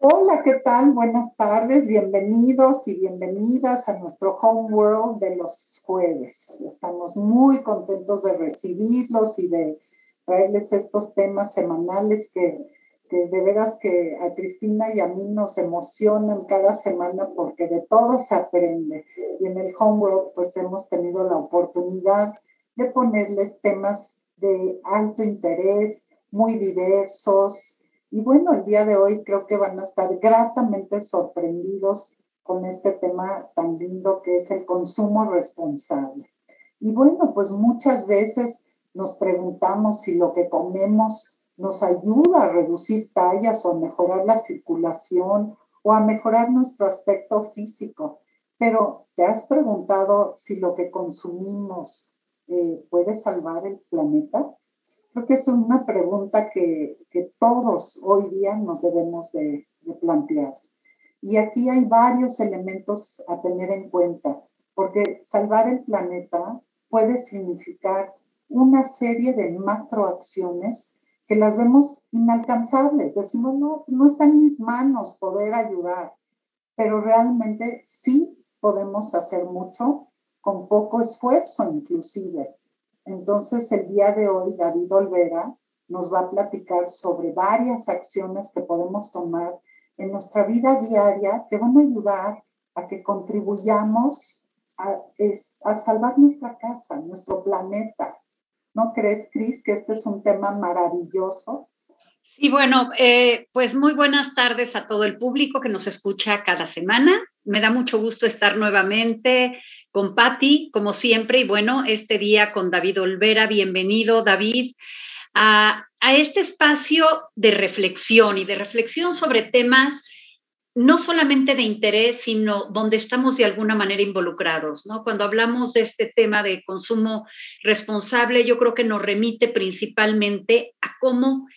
Hola, ¿qué tal? Buenas tardes, bienvenidos y bienvenidas a nuestro Home World de los jueves. Estamos muy contentos de recibirlos y de traerles estos temas semanales que, de veras que a Cristina y a mí nos emocionan cada semana porque de todo se aprende. Y en el Home World pues hemos tenido la oportunidad de ponerles temas de alto interés, muy diversos. Y bueno, el día de hoy creo que van a estar gratamente sorprendidos con este tema tan lindo que es el consumo responsable. Y bueno, pues muchas veces nos preguntamos si lo que comemos nos ayuda a reducir tallas o a mejorar la circulación o a mejorar nuestro aspecto físico. Pero ¿te has preguntado si lo que consumimos eh, puede salvar el planeta? Creo que es una pregunta que, todos hoy día nos debemos de, plantear. Y aquí hay varios elementos a tener en cuenta, porque salvar el planeta puede significar una serie de macroacciones que las vemos inalcanzables. Decimos, no, no está en mis manos poder ayudar, pero realmente sí podemos hacer mucho con poco esfuerzo inclusive. Entonces, el día de hoy, David Olvera nos va a platicar sobre varias acciones que podemos tomar en nuestra vida diaria que van a ayudar a que contribuyamos a, a salvar nuestra casa, nuestro planeta. ¿No crees, Cris, que este es un tema maravilloso? Y bueno, eh, pues muy buenas tardes a todo el público que nos escucha cada semana. Me da mucho gusto estar nuevamente con Patti, como siempre, y bueno, este día con David Olvera. Bienvenido, David, a, este espacio de reflexión y de reflexión sobre temas no solamente de interés, sino donde estamos de alguna manera involucrados, ¿no? Cuando hablamos de este tema de consumo responsable, yo creo que nos remite principalmente a cómo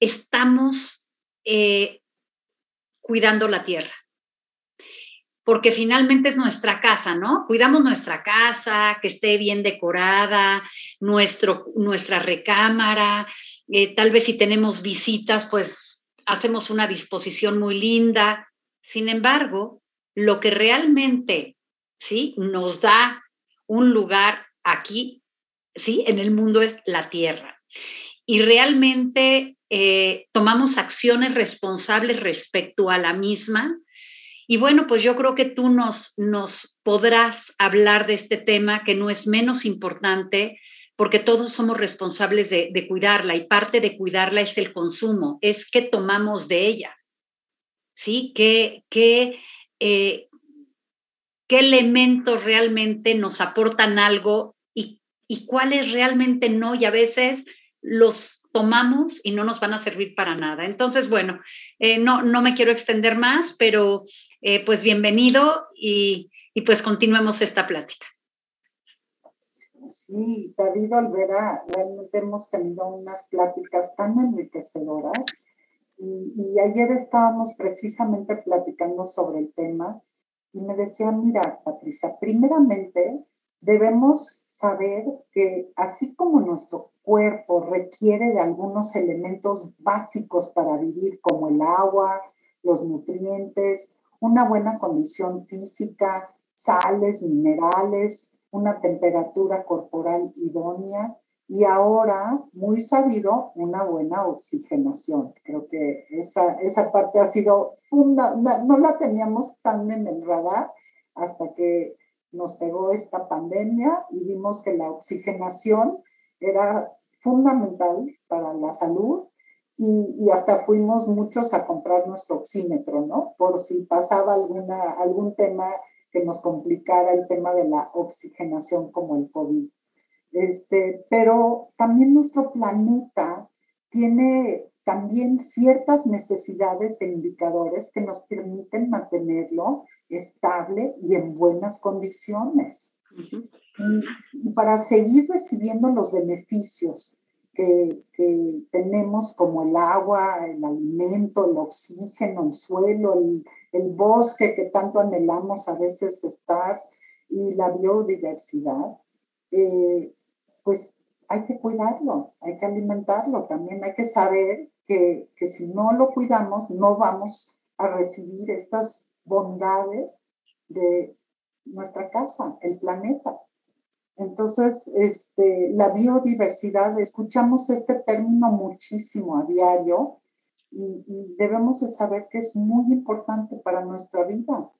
estamos eh, cuidando la tierra porque finalmente es nuestra casa, ¿no? Cuidamos nuestra casa, que esté bien decorada, nuestro, nuestra recámara, eh, tal vez si tenemos visitas, pues hacemos una disposición muy linda. Sin embargo, lo que realmente, ¿sí? Nos da un lugar aquí, ¿sí? En el mundo es la tierra. Y realmente eh, tomamos acciones responsables respecto a la misma, y bueno, pues yo creo que tú nos, nos podrás hablar de este tema que no es menos importante porque todos somos responsables de, cuidarla y parte de cuidarla es el consumo, es qué tomamos de ella, ¿sí? ¿Qué, qué, eh, qué elementos realmente nos aportan algo y, y cuáles realmente no y a veces los tomamos y no nos van a servir para nada. Entonces, bueno, eh, no, no me quiero extender más, pero eh, pues bienvenido y, y, pues continuemos esta plática. Sí, David Olvera, realmente hemos tenido unas pláticas tan enriquecedoras y, y ayer estábamos precisamente platicando sobre el tema y me decía, mira, Patricia, primeramente debemos saber que así como nuestro cuerpo requiere de algunos elementos básicos para vivir, como el agua, los nutrientes, una buena condición física, sales, minerales, una temperatura corporal idónea y ahora, muy sabido, una buena oxigenación. Creo que esa, esa parte ha sido fundamental, no la teníamos tan en el radar hasta que nos pegó esta pandemia y vimos que la oxigenación era fundamental para la salud y, hasta fuimos muchos a comprar nuestro oxímetro, ¿no? Por si pasaba alguna, algún tema que nos complicara el tema de la oxigenación como el COVID. Este, pero también nuestro planeta tiene también ciertas necesidades e indicadores que nos permiten mantenerlo estable y en buenas condiciones. y, para seguir recibiendo los beneficios que, tenemos como el agua, el alimento, el oxígeno, el suelo, el, el bosque que tanto anhelamos a veces estar y la biodiversidad, eh, pues hay que cuidarlo, hay que alimentarlo también, hay que saber que, que si no lo cuidamos no vamos a recibir estas bondades de nuestra casa, el planeta. Entonces, este, la biodiversidad, escuchamos este término muchísimo a diario y, debemos de saber que es muy importante para nuestra vida,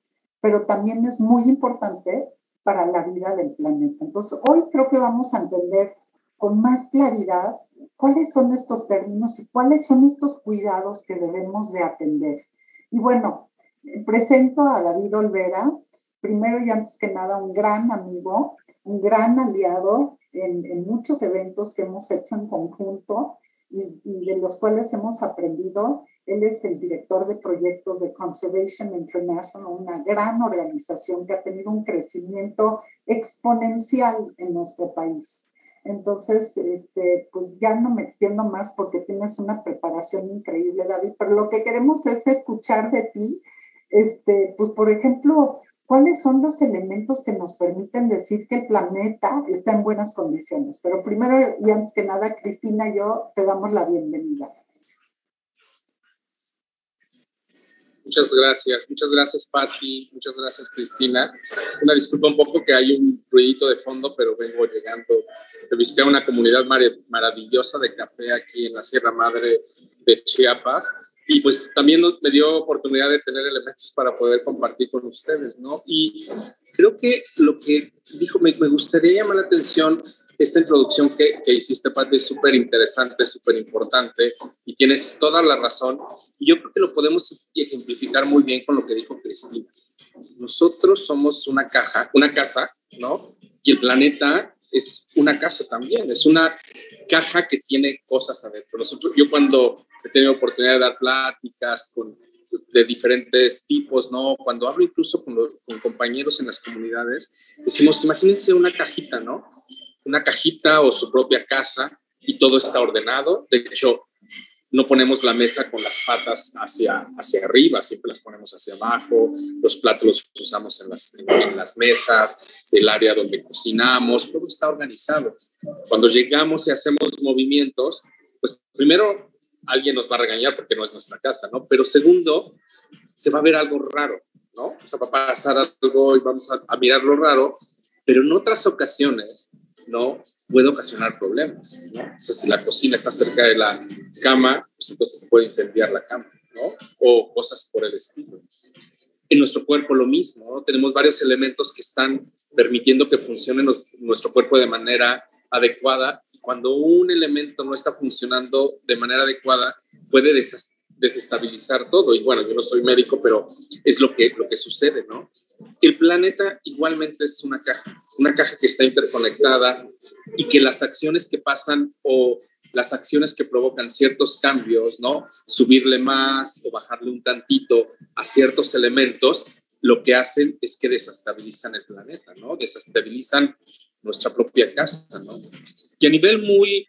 pero también es muy importante para la vida del planeta. Entonces, hoy creo que vamos a entender con más claridad cuáles son estos términos y cuáles son estos cuidados que debemos de atender. Y bueno, presento a David Olvera, primero y antes que nada un gran amigo, un gran aliado en, muchos eventos que hemos hecho en conjunto y, y, de los cuales hemos aprendido. Él es el director de proyectos de Conservation International, una gran organización que ha tenido un crecimiento exponencial en nuestro país. Entonces, este, pues ya no me extiendo más porque tienes una preparación increíble, David, pero lo que queremos es escuchar de ti, este, pues por ejemplo, cuáles son los elementos que nos permiten decir que el planeta está en buenas condiciones. Pero primero y antes que nada, Cristina yo te damos la bienvenida. Muchas gracias, muchas gracias Patti, muchas gracias Cristina. Una disculpa un poco que hay un ruidito de fondo, pero vengo llegando de visitar una comunidad mar maravillosa de café aquí en la Sierra Madre de Chiapas. Y pues también me dio oportunidad de tener elementos para poder compartir con ustedes, ¿no? Y creo que lo que dijo, me, gustaría llamar la atención esta introducción que, que hiciste, Pati, es súper interesante, súper importante y tienes toda la razón. Y yo creo que lo podemos ejemplificar muy bien con lo que dijo Cristina. Nosotros somos una caja, una casa, ¿no? Y el planeta es una casa también, es una caja que tiene cosas adentro. Nosotros, yo cuando he tenido oportunidad de dar pláticas con, de diferentes tipos, ¿no? Cuando hablo incluso con, con compañeros en las comunidades, decimos, imagínense una cajita, ¿no? una cajita o su propia casa y todo está ordenado. De hecho, no ponemos la mesa con las patas hacia, hacia arriba, siempre las ponemos hacia abajo, los platos los usamos en las, en las mesas, el área donde cocinamos, todo está organizado. Cuando llegamos y hacemos movimientos, pues primero alguien nos va a regañar porque no es nuestra casa, ¿no? Pero segundo, se va a ver algo raro, ¿no? O sea, va a pasar algo y vamos a, a mirar lo raro, pero en otras ocasiones ¿no? Puede ocasionar problemas. O sea, si la cocina está cerca de la cama, pues entonces puede incendiar la cama, ¿no? O cosas por el estilo. En nuestro cuerpo lo mismo, ¿no? Tenemos varios elementos que están permitiendo que funcione nuestro cuerpo de manera adecuada. Y cuando un elemento no está funcionando de manera adecuada, puede desestabilizar todo. Y bueno, yo no soy médico, pero es lo que, lo que sucede, ¿no? El planeta igualmente es una caja, una caja que está interconectada y que las acciones que pasan o las acciones que provocan ciertos cambios, ¿no? Subirle más o bajarle un tantito a ciertos elementos, lo que hacen es que desestabilizan el planeta, ¿no? Desestabilizan nuestra propia casa, ¿no? Y a nivel muy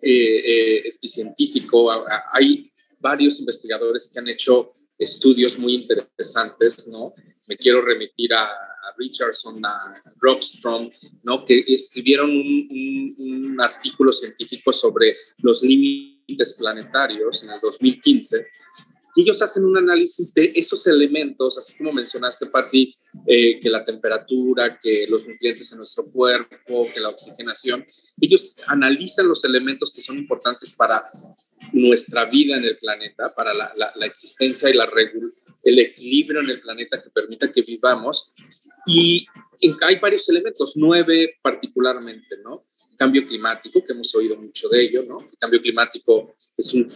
eh, eh, científico, hay varios investigadores que han hecho estudios muy interesantes, ¿no? Me quiero remitir a, Richardson, a Rockstrom, ¿no? Que escribieron un, un, artículo científico sobre los límites planetarios en el 2015 y ellos hacen un análisis de esos elementos, así como mencionaste, Patti, eh, que la temperatura, que los nutrientes en nuestro cuerpo, que la oxigenación. Ellos analizan los elementos que son importantes para nuestra vida en el planeta, para la, la, existencia y la el equilibrio en el planeta que permita que vivamos. Y hay varios elementos, nueve particularmente, ¿no? Cambio climático, que hemos oído mucho de ello, ¿no? El cambio climático es un,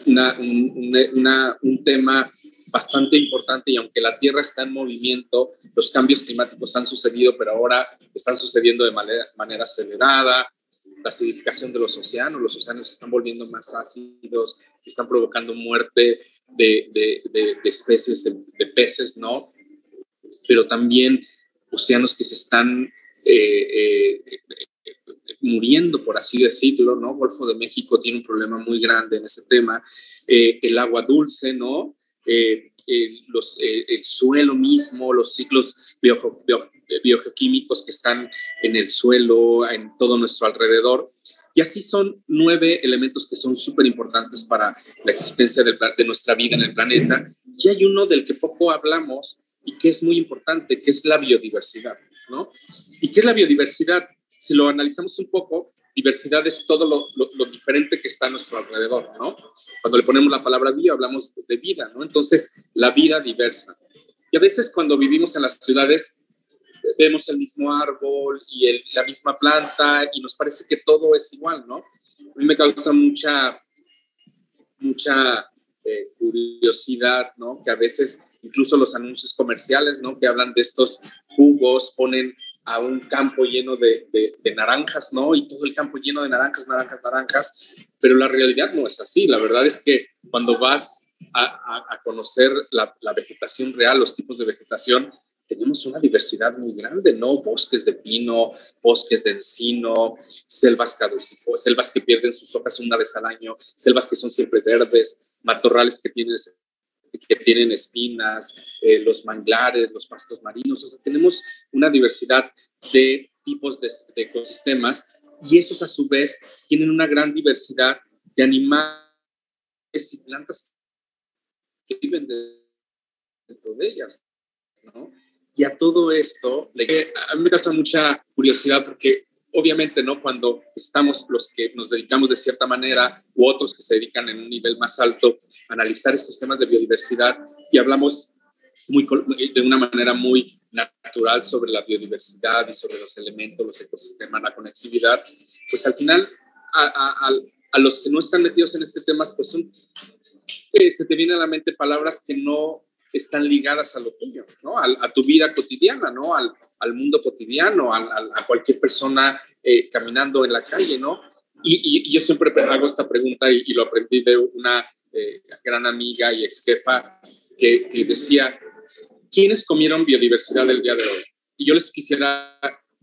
un, tema bastante importante y aunque la Tierra está en movimiento, los cambios climáticos han sucedido, pero ahora están sucediendo de manera, manera acelerada. La acidificación de los océanos, los océanos se están volviendo más ácidos, están provocando muerte de, de, de, de especies de, peces, ¿no? Pero también océanos que se están eh, eh, muriendo, por así decirlo, ¿no? Golfo de México tiene un problema muy grande en ese tema. Eh, el agua dulce, ¿no? Eh, eh, el suelo mismo, los ciclos biogeoquímicos que están en el suelo, en todo nuestro alrededor. Y así son nueve elementos que son súper importantes para la existencia de, de nuestra vida en el planeta. Y hay uno del que poco hablamos y que es muy importante, que es la biodiversidad, ¿no? ¿Y qué es la biodiversidad? Si lo analizamos un poco, diversidad es todo lo, lo, diferente que está a nuestro alrededor, ¿no? Cuando le ponemos la palabra bio, hablamos de vida, ¿no? Entonces, la vida diversa. Y a veces cuando vivimos en las ciudades, vemos el mismo árbol y el, la misma planta y nos parece que todo es igual, ¿no? A mí me causa mucha, mucha eh, curiosidad, ¿no? Que a veces incluso los anuncios comerciales, ¿no? Que hablan de estos jugos, ponen a un campo lleno de, de, naranjas, ¿no? Y todo el campo lleno de naranjas, naranjas, naranjas, pero la realidad no es así. La verdad es que cuando vas a, conocer la, la, vegetación real, los tipos de vegetación, tenemos una diversidad muy grande, ¿no? Bosques de pino, bosques de encino, selvas caducifolias, selvas que pierden sus hojas una vez al año, selvas que son siempre verdes, matorrales que tienen que tienen espinas, eh, los manglares, los pastos marinos, o sea, tenemos una diversidad de tipos de, ecosistemas y esos a su vez tienen una gran diversidad de animales y plantas que viven dentro de ellas. Y a todo esto, a mí me causa mucha curiosidad porque obviamente, ¿no? Cuando estamos los que nos dedicamos de cierta manera u otros que se dedican en un nivel más alto a analizar estos temas de biodiversidad y hablamos muy, de una manera muy natural sobre la biodiversidad y sobre los elementos, los ecosistemas, la conectividad, pues al final a, a, a los que no están metidos en este tema, pues son, eh, se te vienen a la mente palabras que no están ligadas a lo tuyo, ¿no? A, tu vida cotidiana, ¿no? Al, al mundo cotidiano, a cualquier persona eh, caminando en la calle, ¿no? Y, yo siempre hago esta pregunta y, lo aprendí de una eh, gran amiga y ex que, que, decía, ¿quiénes comieron biodiversidad el día de hoy? Y yo les quisiera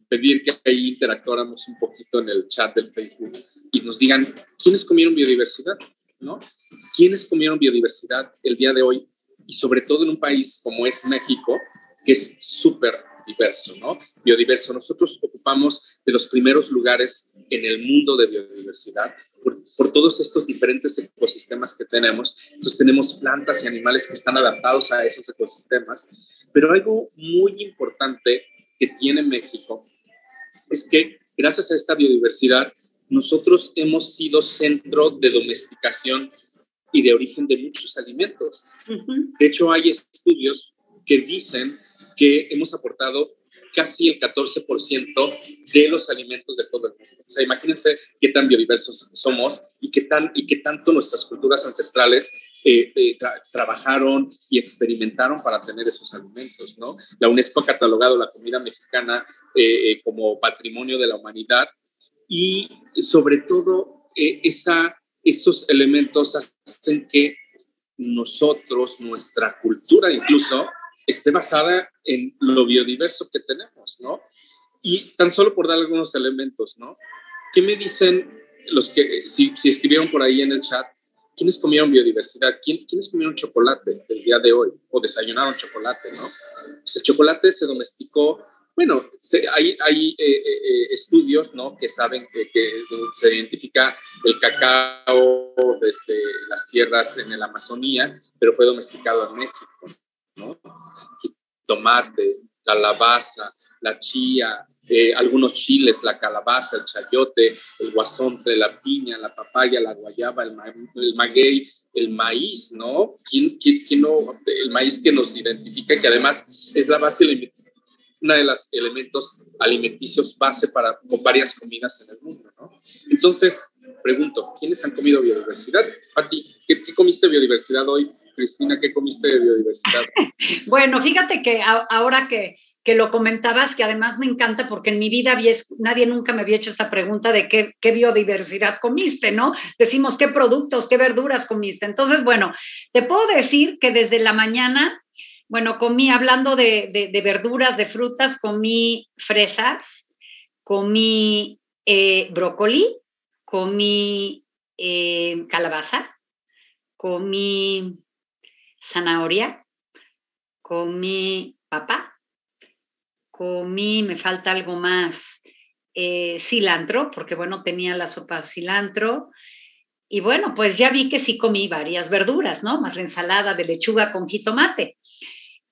pedir que ahí interactuáramos un poquito en el chat del Facebook y nos digan, ¿quiénes comieron biodiversidad? ¿No? ¿Quiénes comieron biodiversidad el día de hoy? Y sobre todo en un país como es México, que es súper diverso, ¿no? Biodiverso. Nosotros ocupamos de los primeros lugares en el mundo de biodiversidad por, por, todos estos diferentes ecosistemas que tenemos. Entonces tenemos plantas y animales que están adaptados a esos ecosistemas. Pero algo muy importante que tiene México es que gracias a esta biodiversidad nosotros hemos sido centro de domesticación y de origen de muchos alimentos. De hecho, hay estudios que dicen que hemos aportado casi el 14% de los alimentos de todo el mundo. O sea, imagínense qué tan biodiversos somos y qué, tan, y qué tanto nuestras culturas ancestrales eh, eh, trabajaron y experimentaron para tener esos alimentos, ¿no? La UNESCO ha catalogado la comida mexicana eh, como patrimonio de la humanidad y sobre todo esa esos elementos hacen que nosotros, nuestra cultura incluso, esté basada en lo biodiverso que tenemos, ¿no? Y tan solo por dar algunos elementos, ¿no? ¿Qué me dicen los que, si, escribieron por ahí en el chat, ¿quiénes comieron biodiversidad? ¿Quién, ¿Quiénes comieron chocolate el día de hoy? O desayunaron chocolate, ¿no? Pues el chocolate se domesticó bueno, hay, eh, eh, eh, estudios ¿no? que saben que, se identifica el cacao desde las tierras en la Amazonía, pero fue domesticado en México. ¿no? Tomate, calabaza, la chía, algunos chiles, la calabaza, el chayote, el guasonte, la piña, la papaya, la guayaba, el, el maguey, el maíz, ¿no? ¿Quién, quién, quién no? El maíz que nos identifica, que además es la base una de los elementos alimenticios base para con varias comidas en el mundo, ¿no? Entonces, pregunto, ¿quiénes han comido biodiversidad? Pati, ¿qué, ¿qué, comiste biodiversidad hoy? Cristina, ¿qué comiste de biodiversidad? bueno, fíjate que ahora que, que lo comentabas, que además me encanta porque en mi vida había, nadie nunca me había hecho esta pregunta de qué, qué, biodiversidad comiste, ¿no? Decimos qué productos, qué verduras comiste. Entonces, bueno, te puedo decir que desde la mañana bueno, comí, hablando de, verduras, de frutas, comí fresas, comí eh, brócoli, comí eh, calabaza, comí zanahoria, comí papa, comí, me falta algo más, eh, cilantro, porque bueno, tenía la sopa de cilantro. Y bueno, pues ya vi que sí comí varias verduras, ¿no? Más la ensalada de lechuga con jitomate.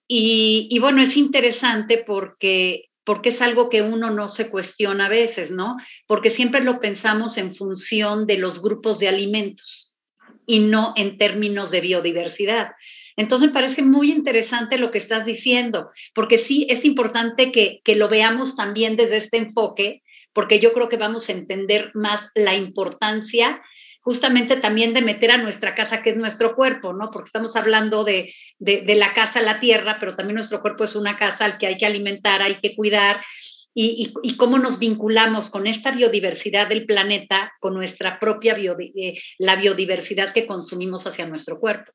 Y, y bueno, es interesante porque porque es algo que uno no se cuestiona a veces, ¿no? Porque siempre lo pensamos en función de los grupos de alimentos y no en términos de biodiversidad. Entonces me parece muy interesante lo que estás diciendo, porque sí es importante que, que lo veamos también desde este enfoque, porque yo creo que vamos a entender más la importancia justamente también de meter a nuestra casa, que es nuestro cuerpo, ¿no? Porque estamos hablando de, de, la casa a la tierra, pero también nuestro cuerpo es una casa al que hay que alimentar, hay que cuidar, y, y, cómo nos vinculamos con esta biodiversidad del planeta, con nuestra propia eh, la biodiversidad que consumimos hacia nuestro cuerpo.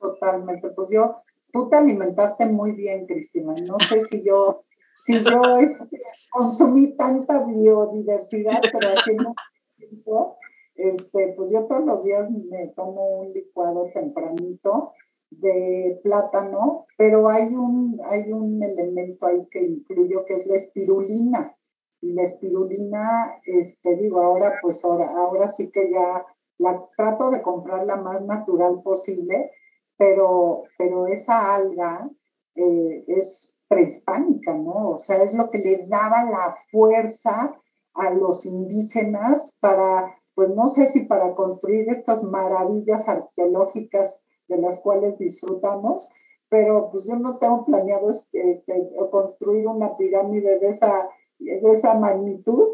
Totalmente, pues yo, tú te alimentaste muy bien, Cristina, no sé si yo si yo este, consumí tanta biodiversidad, pero haciendo tiempo, este, pues yo todos los días me tomo un licuado tempranito de plátano, pero hay un, hay un elemento ahí que incluyo que es la espirulina. Y la espirulina, este, digo, ahora pues ahora, ahora sí que ya la trato de comprar la más natural posible, pero, pero esa alga eh, es prehispánica, ¿no? O sea, es lo que le daba la fuerza a los indígenas para, pues no sé si para construir estas maravillas arqueológicas de las cuales disfrutamos, pero pues yo no tengo planeado este, construir una pirámide de esa, de esa magnitud,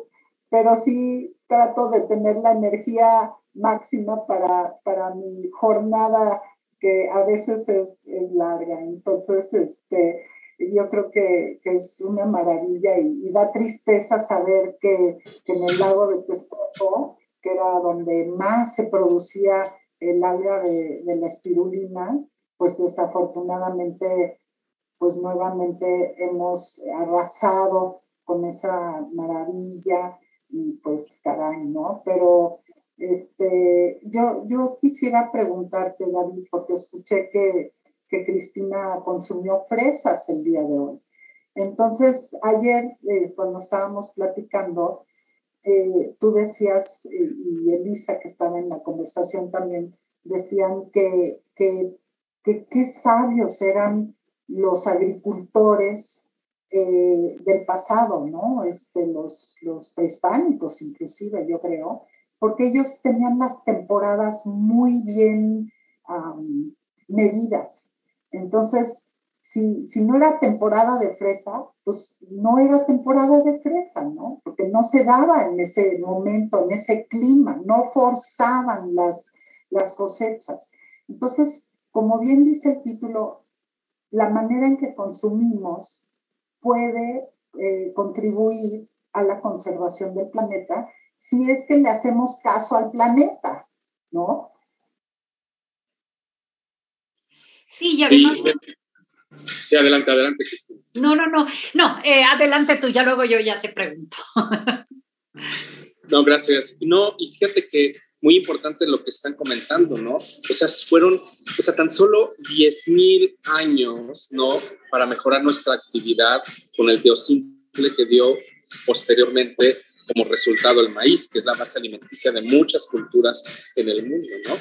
pero sí trato de tener la energía máxima para, para mi jornada que a veces es, es larga. Entonces, este, yo creo que, es una maravilla y, da tristeza saber que, en el lago de Texcoco, que era donde más se producía el alga de, la espirulina, pues desafortunadamente, pues nuevamente hemos arrasado con esa maravilla y pues caray, ¿no? Pero este, yo, yo quisiera preguntarte, David, porque escuché que que Cristina consumió fresas el día de hoy. Entonces, ayer, eh, cuando estábamos platicando, eh, tú decías, eh, y Elisa, que estaba en la conversación también, decían que qué sabios eran los agricultores del pasado, ¿no? Este, los, los prehispánicos, inclusive, yo creo, porque ellos tenían las temporadas muy bien medidas. Entonces, si, si no era temporada de fresa, pues no era temporada de fresa, ¿no? Porque no se daba en ese momento, en ese clima, no forzaban las, las cosechas. Entonces, como bien dice el título, la manera en que consumimos puede eh, contribuir a la conservación del planeta si es que le hacemos caso al planeta, ¿no? Sí, y además... Sí, adelante, adelante. No, no, no, no, eh, adelante tú, ya luego yo ya te pregunto. no, gracias. No, y fíjate que muy importante lo que están comentando, ¿no? O sea, fueron, o sea, tan solo 10 mil años, ¿no? Para mejorar nuestra actividad con el biosimple que dio posteriormente como resultado el maíz, que es la base alimenticia de muchas culturas en el mundo, ¿no?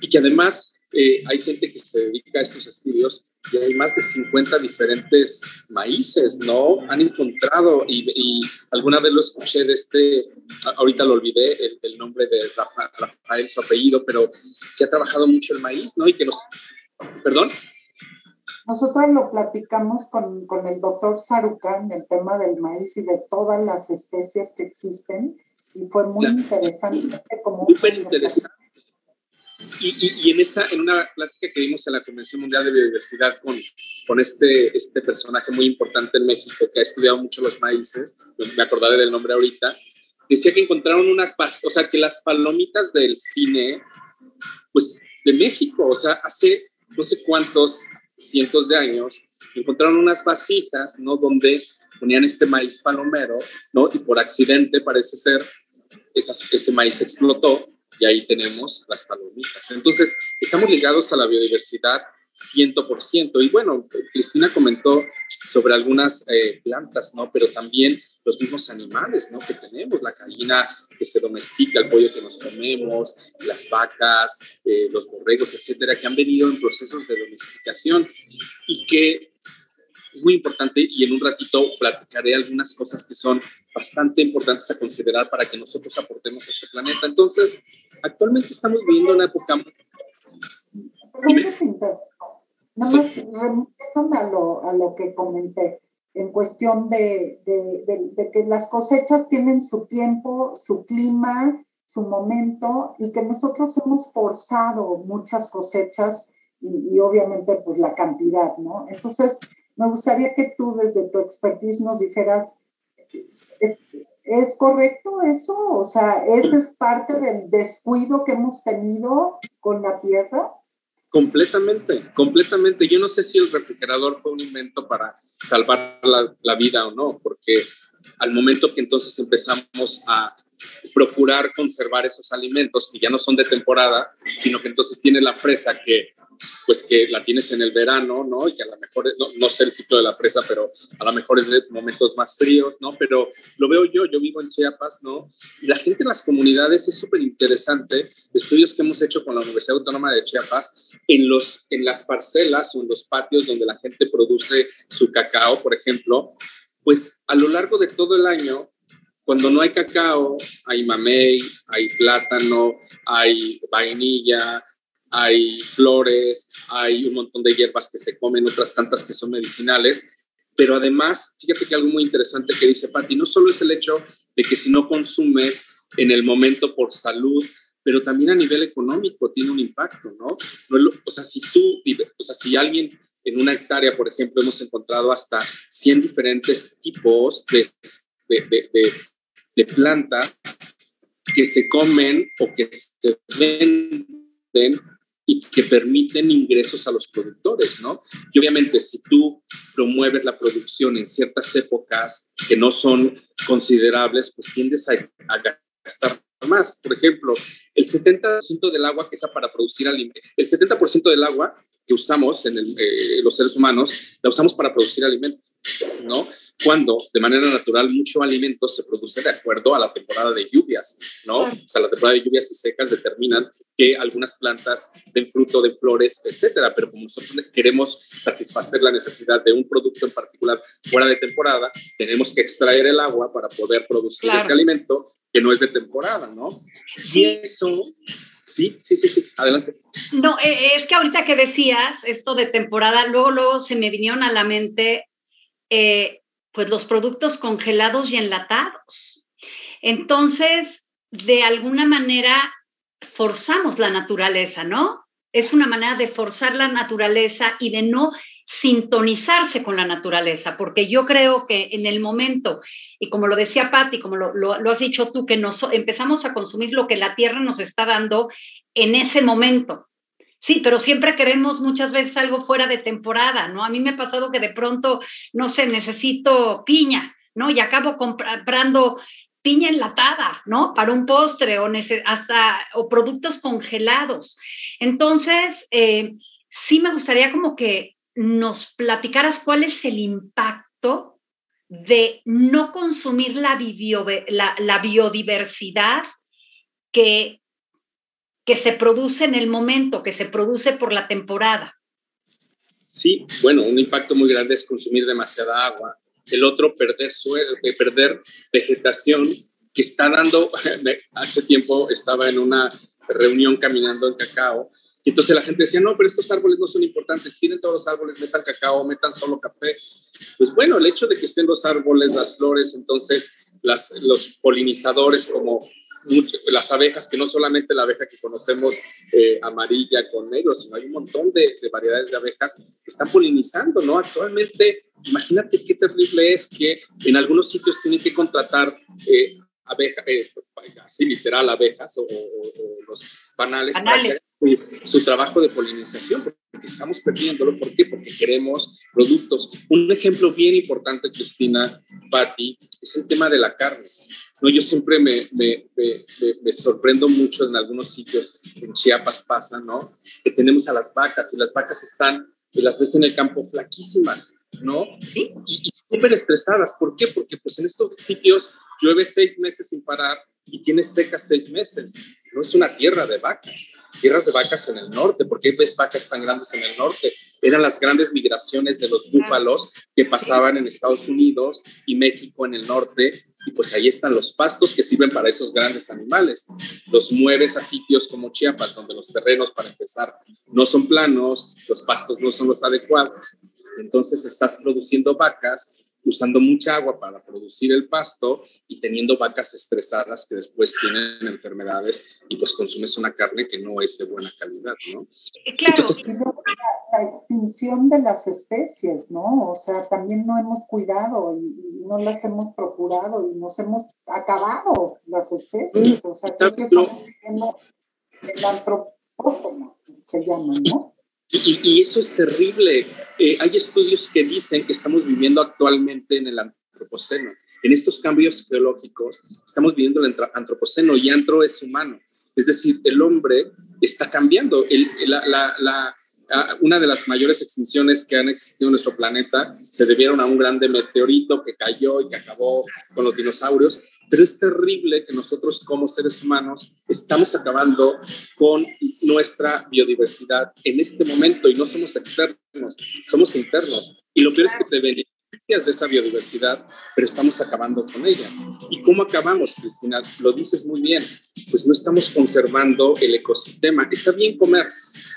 Y que además eh, hay gente que se dedica a estos estudios y hay más de 50 diferentes maíces, ¿no? Han encontrado, y, alguna vez lo escuché de este, ahorita lo olvidé, el, nombre de Rafael, su apellido, pero que ha trabajado mucho el maíz, ¿no? Y que nos... ¿Perdón? Nosotros lo platicamos con, con el doctor Sarukan, el tema del maíz y de todas las especies que existen, y fue muy interesante. Como Súper interesante y, y, en, esa, en una plática que dimos en la Convención Mundial de Biodiversidad con, con este, este personaje muy importante en México que ha estudiado mucho los maíces, me acordaré del nombre ahorita, decía que encontraron unas, o sea, que las palomitas del cine, pues de México, o sea, hace no sé cuántos cientos de años, encontraron unas vasijas, ¿no? Donde ponían este maíz palomero, ¿no? Y por accidente parece ser, ese maíz explotó y ahí tenemos las palomitas. Entonces, estamos ligados a la biodiversidad 100%. Y bueno, Cristina comentó sobre algunas eh, plantas, ¿no? Pero también los mismos animales, ¿no? Que tenemos, la gallina que se domestica, el pollo que nos comemos, las vacas, eh, los borregos, etcétera, que han venido en procesos de domesticación y que es muy importante y en un ratito platicaré algunas cosas que son bastante importantes a considerar para que nosotros aportemos a este planeta. Entonces, actualmente estamos viviendo una época... Nada más remitiéndome a lo, a lo que comenté, en cuestión de, de, de, que las cosechas tienen su tiempo, su clima, su momento, y que nosotros hemos forzado muchas cosechas y, y obviamente pues la cantidad, ¿no? Entonces, me gustaría que tú desde tu expertise nos dijeras, ¿es, ¿es correcto eso? O sea, ¿ese es parte del descuido que hemos tenido con la tierra? Completamente, completamente. Yo no sé si el refrigerador fue un invento para salvar la, la, vida o no, porque al momento que entonces empezamos a procurar conservar esos alimentos que ya no son de temporada, sino que entonces tiene la fresa que pues que la tienes en el verano, ¿no? Y que a lo mejor, no, no, sé el ciclo de la fresa, pero a lo mejor es de momentos más fríos, ¿no? Pero lo veo yo, yo vivo en Chiapas, ¿no? Y la gente en las comunidades es súper interesante, estudios que hemos hecho con la Universidad Autónoma de Chiapas, en, los, en las parcelas o en los patios donde la gente produce su cacao, por ejemplo, pues a lo largo de todo el año cuando no hay cacao, hay mamey, hay plátano, hay vainilla, hay flores, hay un montón de hierbas que se comen, otras tantas que son medicinales. Pero además, fíjate que algo muy interesante que dice Patti, no solo es el hecho de que si no consumes en el momento por salud, pero también a nivel económico tiene un impacto, ¿no? O sea, si tú, o sea, si alguien en una hectárea, por ejemplo, hemos encontrado hasta 100 diferentes tipos de, de, de, de plantas que se comen o que se venden y que permiten ingresos a los productores, ¿no? Y obviamente si tú promueves la producción en ciertas épocas que no son considerables, pues tiendes a, a gastar más. Por ejemplo, el 70% del agua que está para producir alimentos, el 70% del agua que usamos en el, eh, los seres humanos, la usamos para producir alimentos, ¿no? Cuando de manera natural mucho alimento se produce de acuerdo a la temporada de lluvias, ¿no? O sea, la temporada de lluvias y secas determinan que algunas plantas den fruto, de flores, etcétera, pero como nosotros queremos satisfacer la necesidad de un producto en particular fuera de temporada, tenemos que extraer el agua para poder producir claro. ese alimento que no es de temporada, ¿no? Y eso Sí, sí, sí, sí, adelante. No, eh, es que ahorita que decías esto de temporada, luego, luego se me vinieron a la mente, eh, pues los productos congelados y enlatados. Entonces, de alguna manera, forzamos la naturaleza, ¿no? Es una manera de forzar la naturaleza y de no sintonizarse con la naturaleza, porque yo creo que en el momento, y como lo decía Patti, como lo, lo, has dicho tú, que empezamos a consumir lo que la tierra nos está dando en ese momento. Sí, pero siempre queremos muchas veces algo fuera de temporada, ¿no? A mí me ha pasado que de pronto, no sé, necesito piña, ¿no? Y acabo comprando piña enlatada, ¿no? Para un postre o hasta o productos congelados. Entonces, eh, sí me gustaría como que nos platicaras cuál es el impacto de no consumir la, bio, la, la biodiversidad que, que se produce en el momento, que se produce por la temporada. Sí, bueno, un impacto muy grande es consumir demasiada agua. El otro, perder suelo, eh, perder vegetación que está dando, hace tiempo estaba en una reunión caminando en cacao y entonces la gente decía, no, pero estos árboles no son importantes, tienen todos los árboles, metan cacao, metan solo café. Pues bueno, el hecho de que estén los árboles, las flores, entonces las, los polinizadores como las abejas, que no solamente la abeja que conocemos eh, amarilla con negro, sino hay un montón de, de, variedades de abejas que están polinizando, ¿no? Actualmente, imagínate qué terrible es que en algunos sitios tienen que contratar eh, abejas, eh, así literal abejas o, los panales, para hacer su, trabajo de polinización, porque estamos perdiéndolo. ¿Por qué? Porque queremos productos. Un ejemplo bien importante, Cristina, Patti, es el tema de la carne. No, yo siempre me, me, me, me, sorprendo mucho en algunos sitios, en Chiapas pasa, ¿no? Que tenemos a las vacas y las vacas están, y las ves en el campo flaquísimas, ¿no? ¿Sí? Y, y súper estresadas. ¿Por qué? Porque pues en estos sitios llueve seis meses sin parar y tienes secas seis meses. No es una tierra de vacas, tierras de vacas en el norte. ¿Por qué ves vacas tan grandes en el norte? Eran las grandes migraciones de los búfalos que pasaban en Estados Unidos y México en el norte. Y pues ahí están los pastos que sirven para esos grandes animales. Los mueves a sitios como Chiapas, donde los terrenos, para empezar, no son planos, los pastos no son los adecuados. Entonces estás produciendo vacas usando mucha agua para producir el pasto y teniendo vacas estresadas que después tienen enfermedades y pues consumes una carne que no es de buena calidad, ¿no? Eh, claro. la, extinción de las especies, ¿no? O sea, también no hemos cuidado y, no las hemos procurado y nos hemos acabado las especies. O sea, creo que estamos viviendo el antropófago, se llama, ¿no? Y, eso es terrible. Eh, hay estudios que dicen que estamos viviendo actualmente en el antropoceno. En estos cambios geológicos estamos viviendo el antropoceno y antro es humano. Es decir, el hombre está cambiando. una de las mayores extinciones que han existido en nuestro planeta se debieron a un grande meteorito que cayó y que acabó con los dinosaurios pero es terrible que nosotros como seres humanos estamos acabando con nuestra biodiversidad en este momento y no somos externos, somos internos. Y lo peor es que te beneficias de esa biodiversidad, pero estamos acabando con ella. ¿Y cómo acabamos, Cristina? Lo dices muy bien, pues no estamos conservando el ecosistema. Está bien comer,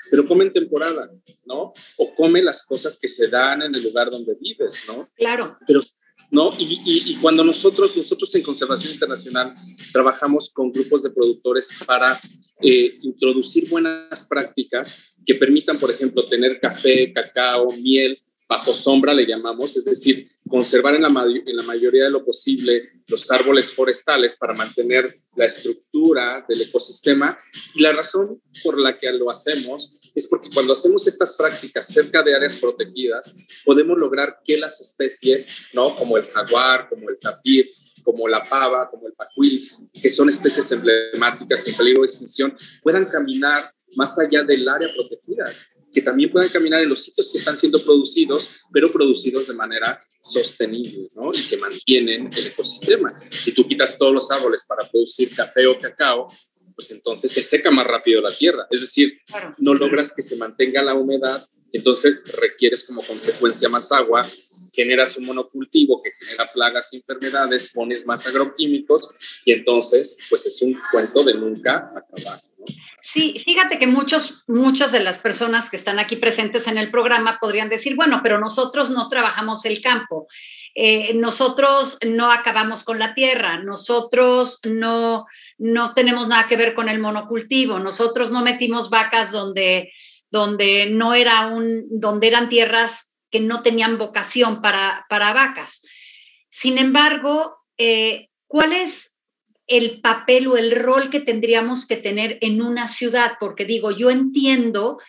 pero come en temporada, ¿no? O come las cosas que se dan en el lugar donde vives, ¿no? Claro. Pero ¿no? Y, cuando nosotros, nosotros en Conservación Internacional trabajamos con grupos de productores para eh, introducir buenas prácticas que permitan, por ejemplo, tener café, cacao, miel bajo sombra, le llamamos, es decir, conservar en la, en la mayoría de lo posible los árboles forestales para mantener la estructura del ecosistema. Y la razón por la que lo hacemos es porque cuando hacemos estas prácticas cerca de áreas protegidas, podemos lograr que las especies, ¿no? Como el jaguar, como el tapir, como la pava, como el pacuil, que son especies emblemáticas en peligro de extinción, puedan caminar más allá del área protegida, que también puedan caminar en los sitios que están siendo producidos, pero producidos de manera sostenible, ¿no? Y que mantienen el ecosistema. Si tú quitas todos los árboles para producir café o cacao, pues entonces se seca más rápido la tierra. Es decir, no logras que se mantenga la humedad, entonces requieres como consecuencia más agua, generas un monocultivo que genera plagas y enfermedades, pones más agroquímicos y entonces pues es un cuento de nunca acabar. Sí, fíjate que muchos, muchas de las personas que están aquí presentes en el programa podrían decir, bueno, pero nosotros no trabajamos el campo, eh, nosotros no acabamos con la tierra, nosotros no, no tenemos nada que ver con el monocultivo. Nosotros no metimos vacas donde, donde no era un, donde eran tierras que no tenían vocación para, para vacas. Sin embargo, eh, ¿cuál es el papel o el rol que tendríamos que tener en una ciudad? Porque digo, yo entiendo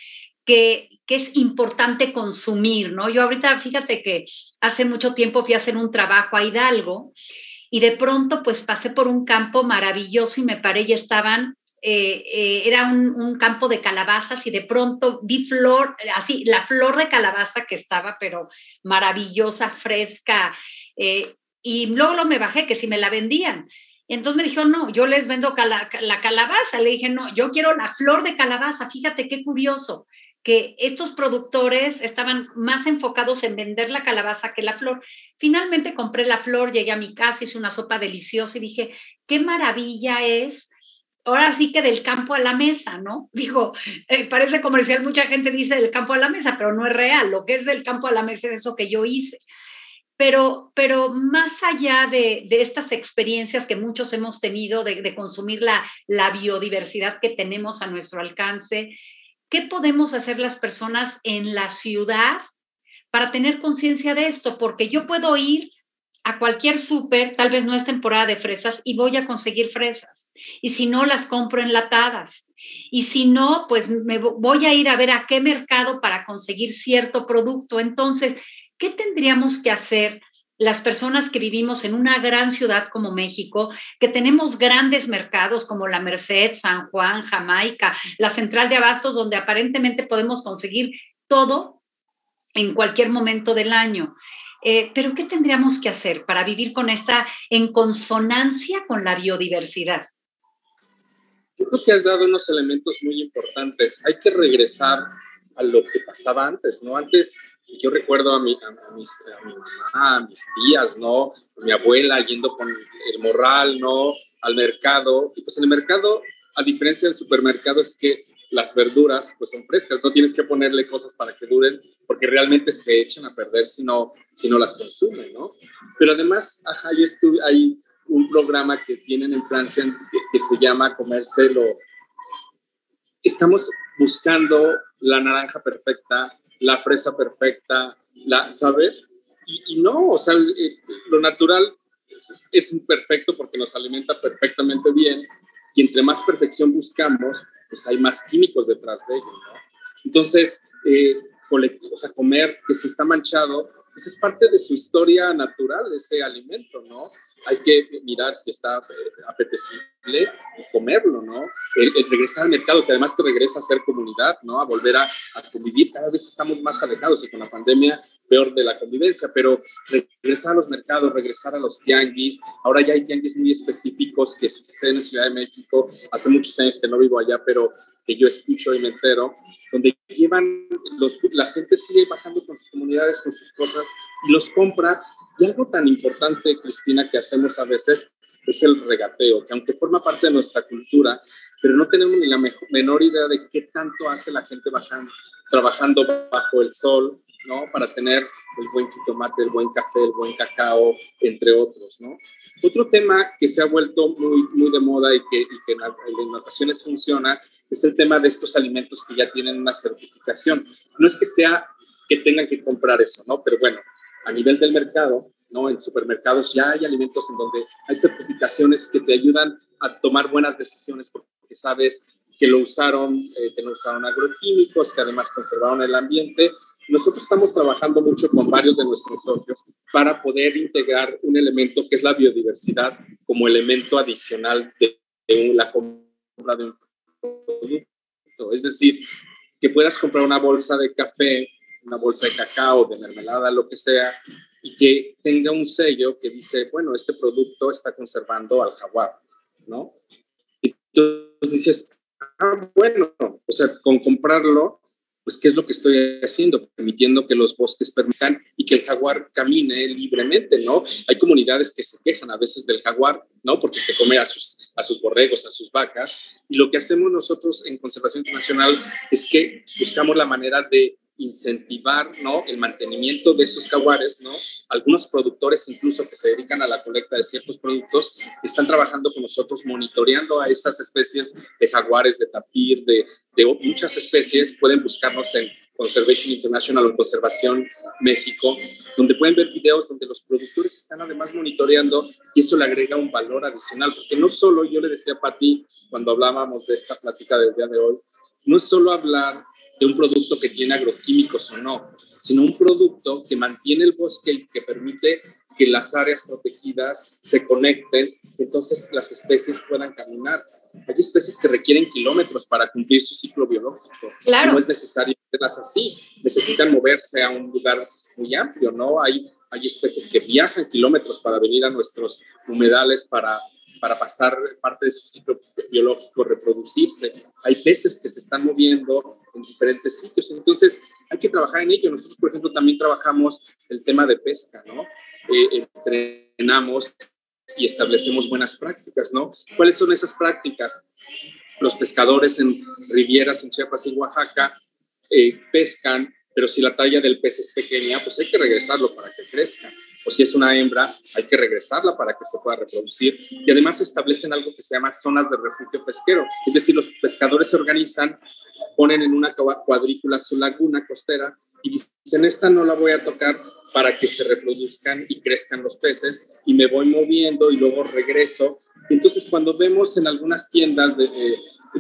que, que, es importante consumir, ¿no? Yo ahorita, fíjate que hace mucho tiempo fui a hacer un trabajo a Hidalgo y de pronto pues pasé por un campo maravilloso y me paré y estaban, eh, eh, era un, campo de calabazas y de pronto vi flor, así, la flor de calabaza que estaba, pero maravillosa, fresca, eh, y luego, me bajé que si me la vendían. Entonces me dijo, no, yo les vendo la calabaza. Le dije, no, yo quiero la flor de calabaza. Fíjate qué curioso que estos productores estaban más enfocados en vender la calabaza que la flor. Finalmente compré la flor, llegué a mi casa, hice una sopa deliciosa y dije, qué maravilla es. Ahora sí que del campo a la mesa, ¿no? Dijo, eh, parece comercial, mucha gente dice del campo a la mesa, pero no es real. Lo que es del campo a la mesa es eso que yo hice. Pero, pero más allá de, estas experiencias que muchos hemos tenido de, consumir la biodiversidad que tenemos a nuestro alcance, ¿Qué podemos hacer las personas en la ciudad para tener conciencia de esto? Porque yo puedo ir a cualquier súper, tal vez no es temporada de fresas, y voy a conseguir fresas. Y si no, las compro enlatadas. Y si no, pues me voy a ir a ver a qué mercado para conseguir cierto producto. Entonces, ¿qué tendríamos que hacer las personas que vivimos en una gran ciudad como México, que tenemos grandes mercados como la Merced, San Juan, Jamaica, la central de abastos, donde aparentemente podemos conseguir todo en cualquier momento del año. Eh, pero ¿qué tendríamos que hacer para vivir con esta en consonancia con la biodiversidad? Yo creo que has dado unos elementos muy importantes. Hay que regresar a lo que pasaba antes, ¿no? Antes yo recuerdo a mi, a, mis, a mi mamá, a mis tías, ¿no? A mi abuela yendo con el morral, ¿no? Al mercado. Y pues en el mercado, a diferencia del supermercado, es que las verduras pues son frescas, no tienes que ponerle cosas para que duren, porque realmente se echan a perder si no, si no las consumen, ¿no? Pero además, ajá, yo estuve, hay un programa que tienen en Francia que, que se llama Comérselo. Estamos buscando la naranja perfecta, la fresa perfecta, la, ¿sabes? Y, no, o sea, lo natural es perfecto porque nos alimenta perfectamente bien y entre más perfección buscamos, pues hay más químicos detrás de ello, ¿no? Entonces, eh, o sea, comer que si está manchado, pues es parte de su historia natural, ese alimento, ¿no? Hay que mirar si está eh, apetecible y comerlo, ¿no? El, regresar al mercado, que además te regresa a ser comunidad, ¿no? A volver a, convivir. Cada vez estamos más alejados y con la pandemia peor de la convivencia, pero regresar a los mercados, regresar a los tianguis. Ahora ya hay tianguis muy específicos que suceden en Ciudad de México. Hace muchos años que no vivo allá, pero que yo escucho y me entero, donde llevan, los, la gente sigue bajando con sus comunidades, con sus cosas y los compra y algo tan importante, Cristina, que hacemos a veces es el regateo, que aunque forma parte de nuestra cultura, pero no tenemos ni la menor idea de qué tanto hace la gente bajando, trabajando bajo el sol, ¿no? Para tener el buen jitomate, el buen café, el buen cacao, entre otros, ¿no? Otro tema que se ha vuelto muy, muy de moda y que, y que en, las ocasiones funciona es el tema de estos alimentos que ya tienen una certificación. No es que sea que tengan que comprar eso, ¿no? Pero bueno, a nivel del mercado, ¿no? En supermercados ya hay alimentos en donde hay certificaciones que te ayudan a tomar buenas decisiones porque sabes que lo usaron, eh, que no usaron agroquímicos, que además conservaron el ambiente. Nosotros estamos trabajando mucho con varios de nuestros socios para poder integrar un elemento que es la biodiversidad como elemento adicional de, de la compra de un producto. Es decir, que puedas comprar una bolsa de café una bolsa de cacao, de mermelada, lo que sea, y que tenga un sello que dice, bueno, este producto está conservando al jaguar, ¿no? Y entonces dices, ah, bueno, o sea, con comprarlo, pues, ¿qué es lo que estoy haciendo? Permitiendo que los bosques permitan y que el jaguar camine libremente, ¿no? Hay comunidades que se quejan a veces del jaguar, ¿no? Porque se come a sus, a sus borregos, a sus vacas. Y lo que hacemos nosotros en Conservación Internacional es que buscamos la manera de incentivar ¿no? el mantenimiento de esos jaguares. ¿no? Algunos productores, incluso que se dedican a la colecta de ciertos productos, están trabajando con nosotros monitoreando a estas especies de jaguares, de tapir, de, de muchas especies. Pueden buscarnos en Conservation International o Conservación México, donde pueden ver videos donde los productores están además monitoreando y eso le agrega un valor adicional, porque no solo, yo le decía a Pati cuando hablábamos de esta plática del día de hoy, no solo hablar de un producto que tiene agroquímicos o no, sino un producto que mantiene el bosque y que permite que las áreas protegidas se conecten, entonces las especies puedan caminar. Hay especies que requieren kilómetros para cumplir su ciclo biológico. Claro. No es necesario hacerlas así, necesitan moverse a un lugar muy amplio, ¿no? Hay, hay especies que viajan kilómetros para venir a nuestros humedales para para pasar parte de su ciclo biológico, reproducirse. Hay peces que se están moviendo en diferentes sitios, entonces hay que trabajar en ello. Nosotros, por ejemplo, también trabajamos el tema de pesca, ¿no? Eh, entrenamos y establecemos buenas prácticas, ¿no? ¿Cuáles son esas prácticas? Los pescadores en rivieras en Chiapas y Oaxaca eh, pescan, pero si la talla del pez es pequeña, pues hay que regresarlo para que crezca o si es una hembra, hay que regresarla para que se pueda reproducir. Y además establecen algo que se llama zonas de refugio pesquero, es decir, los pescadores se organizan, ponen en una cuadrícula su laguna costera y dicen, esta no la voy a tocar para que se reproduzcan y crezcan los peces y me voy moviendo y luego regreso. Entonces, cuando vemos en algunas tiendas de,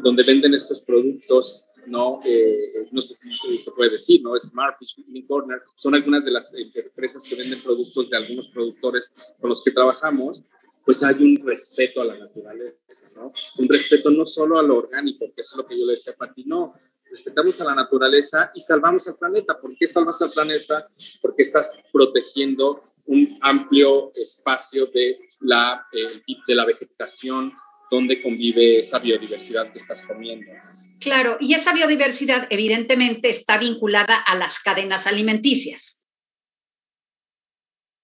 donde venden estos productos, no, eh, no sé si se puede decir, ¿no? Smart Fish Corner, son algunas de las empresas que venden productos de algunos productores con los que trabajamos, pues hay un respeto a la naturaleza, ¿no? Un respeto no solo a lo orgánico, que es lo que yo le decía a Pati, no, respetamos a la naturaleza y salvamos al planeta. ¿Por qué salvas al planeta? Porque estás protegiendo un amplio espacio de la, eh, de la vegetación donde convive esa biodiversidad que estás comiendo. Claro, y esa biodiversidad evidentemente está vinculada a las cadenas alimenticias.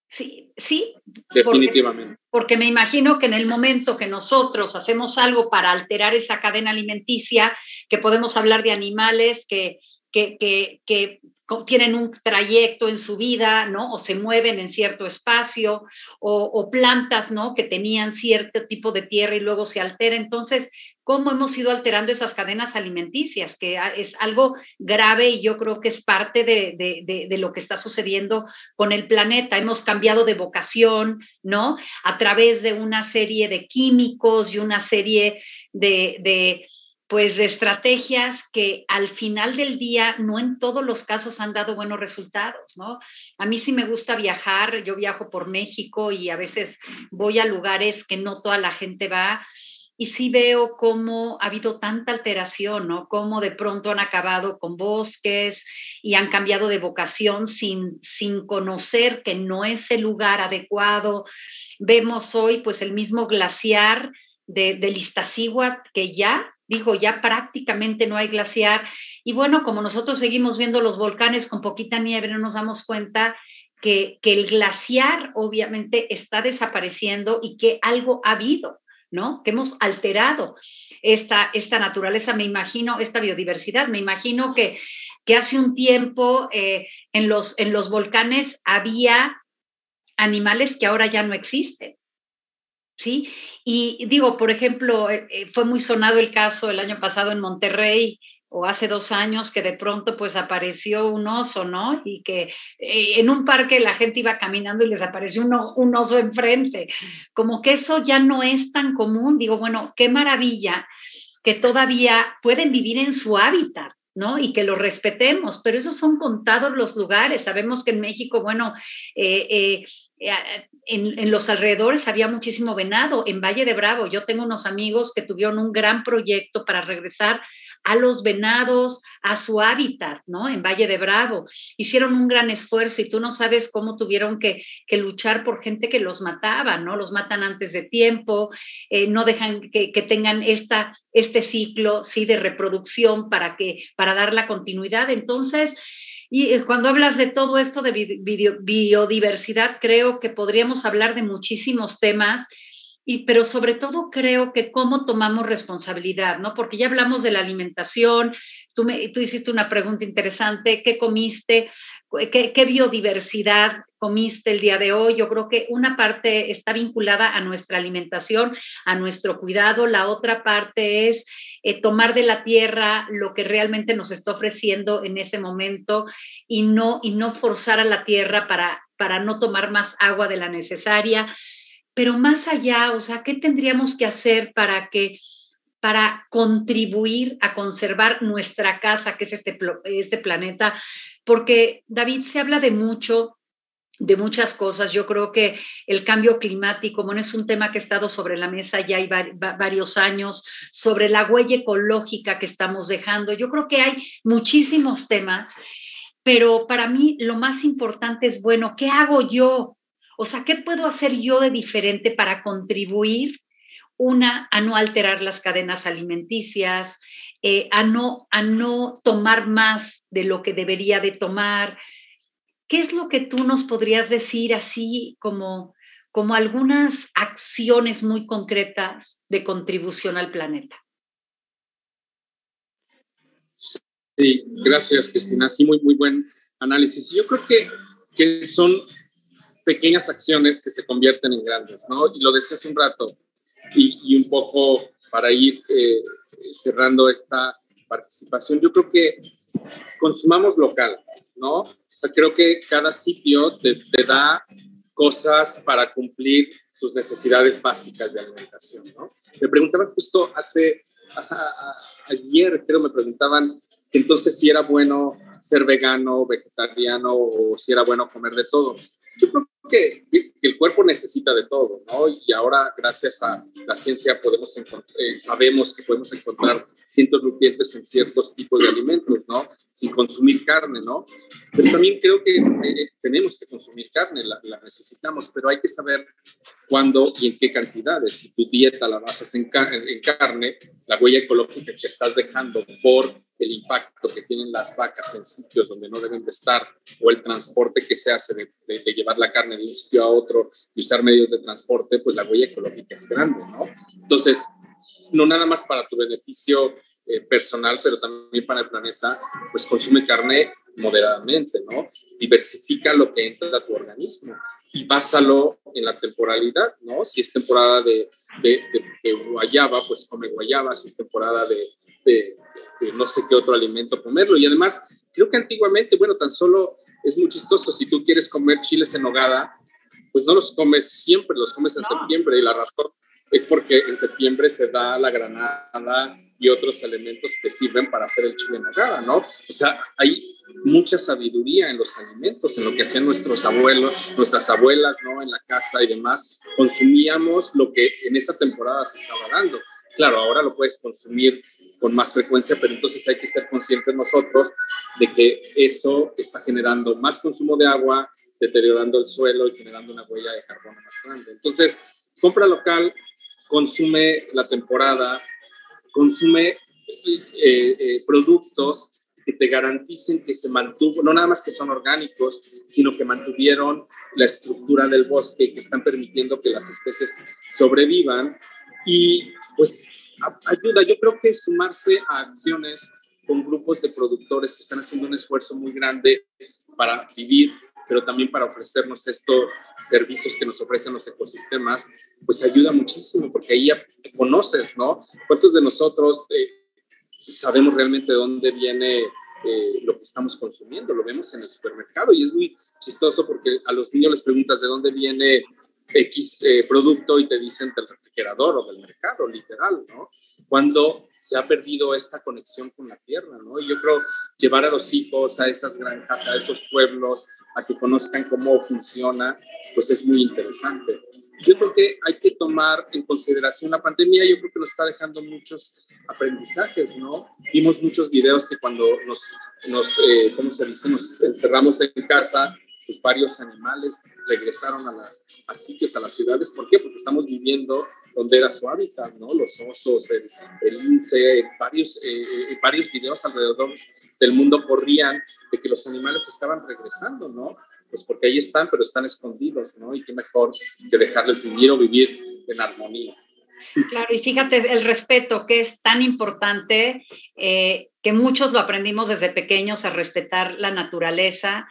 Sí, sí. Definitivamente. Porque, me imagino que en el momento que nosotros hacemos algo para alterar esa cadena alimenticia, que podemos hablar de animales que, que, que, que tienen un trayecto en su vida, ¿no? O se mueven en cierto espacio, o, o, plantas, ¿no? Que tenían cierto tipo de tierra y luego se altera. Entonces, ¿cómo hemos ido alterando esas cadenas alimenticias? Que es algo grave y yo creo que es parte de, lo que está sucediendo con el planeta. Hemos cambiado de vocación, ¿no? A través de una serie de químicos y una serie de pues de estrategias que al final del día no en todos los casos han dado buenos resultados, ¿no? A mí sí me gusta viajar, yo viajo por México y a veces voy a lugares que no toda la gente va y sí veo cómo ha habido tanta alteración, ¿no? Cómo de pronto han acabado con bosques y han cambiado de vocación sin, sin conocer que no es el lugar adecuado. Vemos hoy pues el mismo glaciar de, Iztaccíhuatl que ya dijo, ya prácticamente no hay glaciar. Y bueno, como nosotros seguimos viendo los volcanes con poquita nieve, no nos damos cuenta que, que el glaciar obviamente está desapareciendo y que algo ha habido, ¿no? Que hemos alterado esta, esta naturaleza, me imagino, esta biodiversidad. Me imagino que, que hace un tiempo eh, en, los, en los volcanes había animales que ahora ya no existen. ¿sí? Y digo, por ejemplo, eh, eh, fue muy sonado el caso el año pasado en Monterrey o hace dos años que de pronto pues apareció un oso, ¿no? Y que eh, en un parque la gente iba caminando y les apareció un oso enfrente. Como que eso ya no es tan común. Digo, bueno, qué maravilla que todavía pueden vivir en su hábitat, ¿no? Y que lo respetemos, pero esos son contados los lugares. Sabemos que en México, bueno, eh, eh, en, en, los alrededores había muchísimo venado. En Valle de Bravo, yo tengo unos amigos que tuvieron un gran proyecto para regresar a los venados, a su hábitat, ¿no? En Valle de Bravo. Hicieron un gran esfuerzo y tú no sabes cómo tuvieron que, luchar por gente que los mataba, ¿no? Los matan antes de tiempo, eh, no dejan que, tengan este ciclo, sí, de reproducción para, que, para dar la continuidad. Entonces, y eh, cuando hablas de todo esto de biodiversidad, creo que podríamos hablar de muchísimos temas, pero sobre todo creo que cómo tomamos responsabilidad, ¿no? Porque ya hablamos de la alimentación, tú, me, tú hiciste una pregunta interesante, ¿qué comiste? ¿Qué, ¿Qué, biodiversidad comiste el día de hoy? Yo creo que una parte está vinculada a nuestra alimentación, a nuestro cuidado, la otra parte es eh, tomar de la tierra lo que realmente nos está ofreciendo en ese momento y no, y no forzar a la tierra para, para no tomar más agua de la necesaria. Pero más allá, o sea, ¿qué tendríamos que hacer para que para contribuir a conservar nuestra casa, que es este, este planeta? Porque David se habla de mucho de muchas cosas. Yo creo que el cambio climático, bueno, es un tema que ha estado sobre la mesa ya hay varios años, sobre la huella ecológica que estamos dejando. Yo creo que hay muchísimos temas, pero para mí lo más importante es, bueno, ¿qué hago yo? O sea, ¿qué puedo hacer yo de diferente para contribuir, una, a no alterar las cadenas alimenticias, eh, a, no, a no tomar más de lo que debería de tomar, ¿qué es lo que tú nos podrías decir así como, como algunas acciones muy concretas de contribución al planeta? Sí, gracias, Cristina. Sí, muy, muy buen análisis. Yo creo que, que son pequeñas acciones que se convierten en grandes, ¿no? Y lo decía hace un rato, y, y un poco para ir eh, cerrando esta participación, yo creo que consumamos local, ¿no? O sea, creo que cada sitio te, te da cosas para cumplir sus necesidades básicas de alimentación, ¿no? Me preguntaban justo hace, ayer creo me preguntaban entonces si era bueno ser vegano, vegetariano o si era bueno comer de todo. Yo creo Okay que, el cuerpo necesita de todo, ¿no? Y ahora, gracias a la ciencia, eh, sabemos que podemos encontrar ciertos nutrientes en ciertos tipos de alimentos, ¿no? Sin consumir carne, ¿no? Pero también creo que eh, tenemos que consumir carne, la, necesitamos, pero hay que saber cuándo y en qué cantidades. Si tu dieta la basas en, en carne, la huella ecológica que estás dejando por el impacto que tienen las vacas en sitios donde no deben de estar o el transporte que se hace de, de, llevar la carne de un sitio a otro y usar medios de transporte, pues la huella ecológica es grande, ¿no? Entonces, no nada más para tu beneficio eh, personal, pero también para el planeta, pues consume carne moderadamente, ¿no? Diversifica lo que entra a tu organismo y básalo en la temporalidad, ¿no? Si es temporada de, de, de, guayaba, pues come guayaba, si es temporada de, no sé qué otro alimento comerlo. Y además, creo que antiguamente, bueno, tan solo es muy chistoso, si tú quieres comer chiles en nogada, pues no los comes siempre, los comes en septiembre y la razón es porque en septiembre se da la granada y otros elementos que sirven para hacer el chile en nogada, ¿no? O sea, hay mucha sabiduría en los alimentos, en lo que hacían nuestros abuelos, nuestras abuelas, ¿no? En la casa y demás. Consumíamos lo que en esa temporada se estaba dando. Claro, ahora lo puedes consumir con más frecuencia, pero entonces hay que ser conscientes nosotros de que eso está generando más consumo de agua, deteriorando el suelo y generando una huella de carbono más grande. Entonces, compra local, consume la temporada, consume eh, eh, productos que te garanticen que se mantuvo, no nada más que son orgánicos, sino que mantuvieron la estructura del bosque, que están permitiendo que las especies sobrevivan. Y pues ayuda, yo creo que sumarse a acciones con grupos de productores que están haciendo un esfuerzo muy grande para vivir pero también para ofrecernos estos servicios que nos ofrecen los ecosistemas, pues ayuda muchísimo, porque ahí ya conoces, ¿no? ¿Cuántos de nosotros eh, sabemos realmente de dónde viene eh, lo que estamos consumiendo? Lo vemos en el supermercado y es muy chistoso porque a los niños les preguntas de dónde viene X eh, producto y te dicen del refrigerador o del mercado, literal, ¿no? Cuando se ha perdido esta conexión con la tierra, ¿no? Y yo creo llevar a los hijos a esas granjas, a esos pueblos, a que conozcan cómo funciona, pues es muy interesante. Yo creo que hay que tomar en consideración la pandemia, yo creo que nos está dejando muchos aprendizajes, ¿no? Vimos muchos videos que cuando nos, nos eh, ¿cómo se dice? Nos encerramos en casa, pues varios animales regresaron a, las, a sitios, a las ciudades. ¿Por qué? Porque estamos viviendo donde era su hábitat, ¿no? Los osos, el, el lince, varios, eh, eh, varios videos alrededor del mundo corrían de que los animales estaban regresando, ¿no? Pues porque ahí están, pero están escondidos, ¿no? Y qué mejor que dejarles vivir o vivir en armonía. Claro, y fíjate, el respeto que es tan importante, eh, que muchos lo aprendimos desde pequeños a respetar la naturaleza,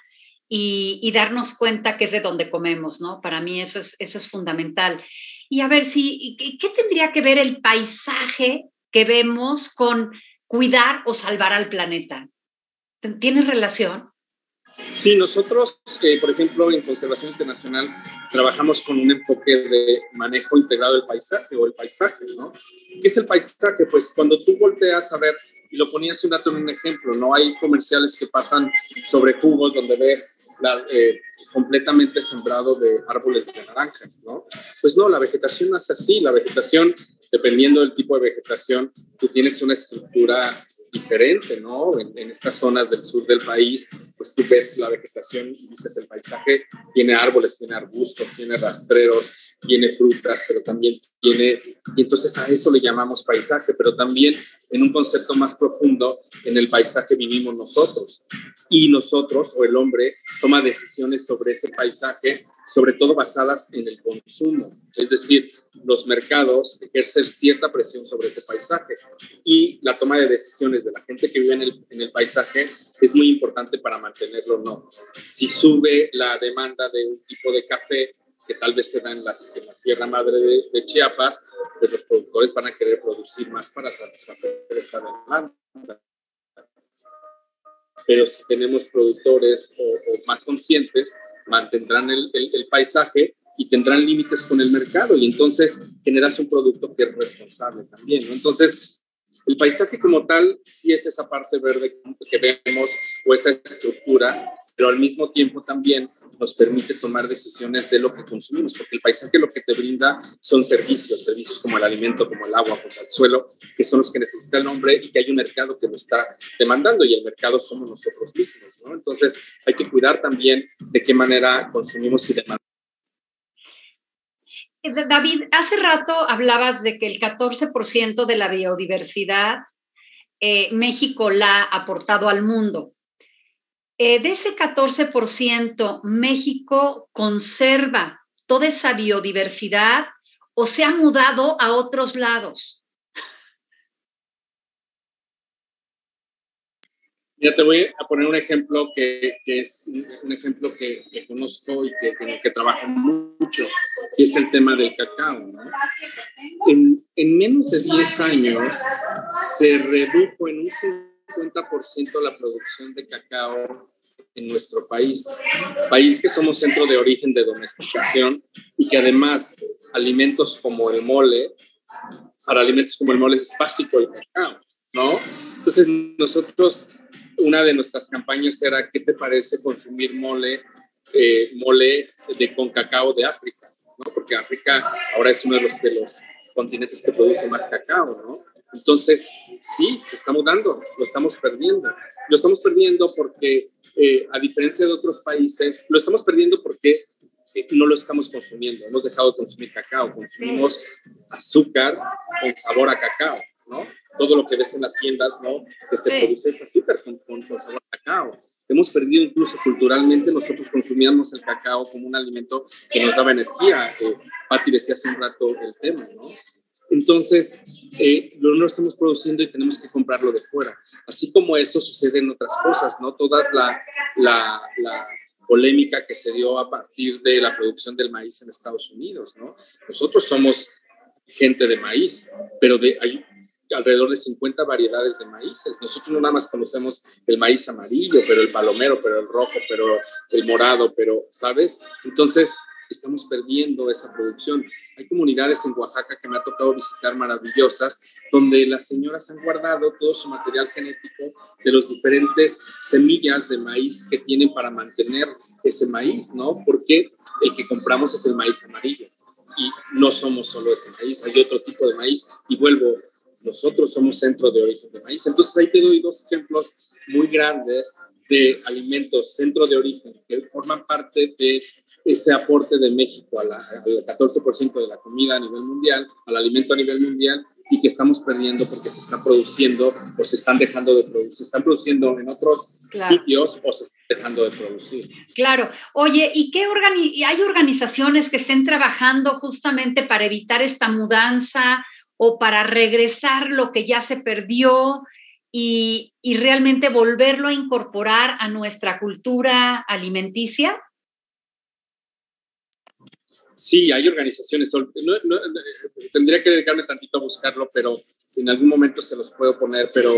y, darnos cuenta que es de donde comemos, ¿no? Para mí eso es, eso es fundamental. Y a ver si, ¿qué tendría que ver el paisaje que vemos con cuidar o salvar al planeta? ¿Tiene relación? Sí, nosotros, eh, por ejemplo, en Conservación Internacional trabajamos con un enfoque de manejo integrado del paisaje o el paisaje, ¿no? ¿Qué es el paisaje? Pues cuando tú volteas a ver, y lo ponías un dato en un ejemplo, ¿no? Hay comerciales que pasan sobre jugos donde ves eh, completamente sembrado de árboles de naranjas, ¿no? Pues no, la vegetación no es así, la vegetación, dependiendo del tipo de vegetación, tú tienes una estructura diferente, ¿no? En, estas zonas del sur del país, pues tú ves la vegetación, dices el paisaje, tiene árboles, tiene arbustos, tiene rastreros, tiene frutas, pero también tiene, y entonces a eso le llamamos paisaje, pero también en un concepto más profundo, en el paisaje vivimos nosotros, y nosotros, o el hombre, toma decisiones sobre ese paisaje, sobre todo basadas en el consumo, es decir, los mercados ejercen cierta presión sobre ese paisaje y la toma de decisiones de la gente que vive en el, en el paisaje es muy importante para mantenerlo o no. Si sube la demanda de un tipo de café, que tal vez se da en, las, en la Sierra Madre de, Chiapas, pues los productores van a querer producir más para satisfacer esta demanda. Pero si tenemos productores o, más conscientes, mantendrán el, paisaje y tendrán límites con el mercado y entonces generas un producto que es responsable también. Entonces, el paisaje como tal sí es esa parte verde que vemos o esa estructura, pero al mismo tiempo también nos permite tomar decisiones de lo que consumimos, porque el paisaje lo que te brinda son servicios, servicios como el alimento, como el agua, como el suelo, que son los que necesita el hombre y que hay un mercado que lo está demandando y el mercado somos nosotros mismos. Entonces hay que cuidar también de qué manera consumimos y demandamos David, hace rato hablabas de que el 14% de la biodiversidad eh, México la ha aportado al mundo. Eh, de ese 14%, México conserva toda esa biodiversidad o se ha mudado a otros lados. Ya te voy a poner un ejemplo que, es un ejemplo que, conozco y que, con el que trabajo mucho, que es el tema del cacao. En, en, menos de 10 años se redujo en un 50% la producción de cacao en nuestro país. País que somos centro de origen de domesticación y que además alimentos como el mole, para alimentos como el mole es básico el cacao, ¿no? Entonces nosotros una de nuestras campañas era, ¿qué te parece consumir mole, eh, mole de, con cacao de África? ¿no? Porque África ahora es uno de los, de los continentes que produce más cacao, ¿no? Entonces, sí, se está mudando, lo estamos perdiendo. Lo estamos perdiendo porque, eh, a diferencia de otros países, lo estamos perdiendo porque eh, no lo estamos consumiendo. Hemos dejado de consumir cacao, consumimos azúcar con sabor a cacao. ¿No? Todo lo que ves en las tiendas, ¿no? Que se produce es azúcar con, con, sabor a cacao. Hemos perdido incluso culturalmente, nosotros consumíamos el cacao como un alimento que nos daba energía. Eh, Patti decía hace un rato el tema, ¿no? Entonces, eh, no lo estamos produciendo y tenemos que comprarlo de fuera. Así como eso sucede en otras cosas, ¿no? Toda la, la, la polémica que se dio a partir de la producción del maíz en Estados Unidos, ¿no? Nosotros somos gente de maíz, pero de, hay, alrededor de 50 variedades de maíces. Nosotros no nada más conocemos el maíz amarillo, pero el palomero, pero el rojo, pero el morado, pero, ¿sabes? Entonces, estamos perdiendo esa producción. Hay comunidades en Oaxaca que me ha tocado visitar maravillosas, donde las señoras han guardado todo su material genético de los diferentes semillas de maíz que tienen para mantener ese maíz, ¿no? Porque el que compramos es el maíz amarillo y no somos solo ese maíz, hay otro tipo de maíz. Y vuelvo nosotros somos centro de origen de maíz. Entonces ahí te doy dos ejemplos muy grandes de alimentos centro de origen que forman parte de ese aporte de México al 14% de la comida a nivel mundial, al alimento a nivel mundial y que estamos perdiendo porque se está produciendo o se están dejando de producir, se están produciendo en otros sitios o se están dejando de producir. Claro. Oye, ¿y qué organi hay organizaciones que estén trabajando justamente para evitar esta mudanza o para regresar lo que ya se perdió y, realmente volverlo a incorporar a nuestra cultura alimenticia? Sí, hay organizaciones. tendría que dedicarme tantito a buscarlo, pero en algún momento se los puedo poner, pero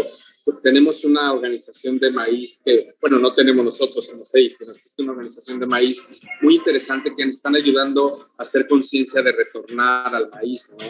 tenemos una organización de maíz que, bueno, no tenemos nosotros como seis, pero existe una organización de maíz muy interesante que están ayudando a hacer conciencia de retornar al maíz, ¿no?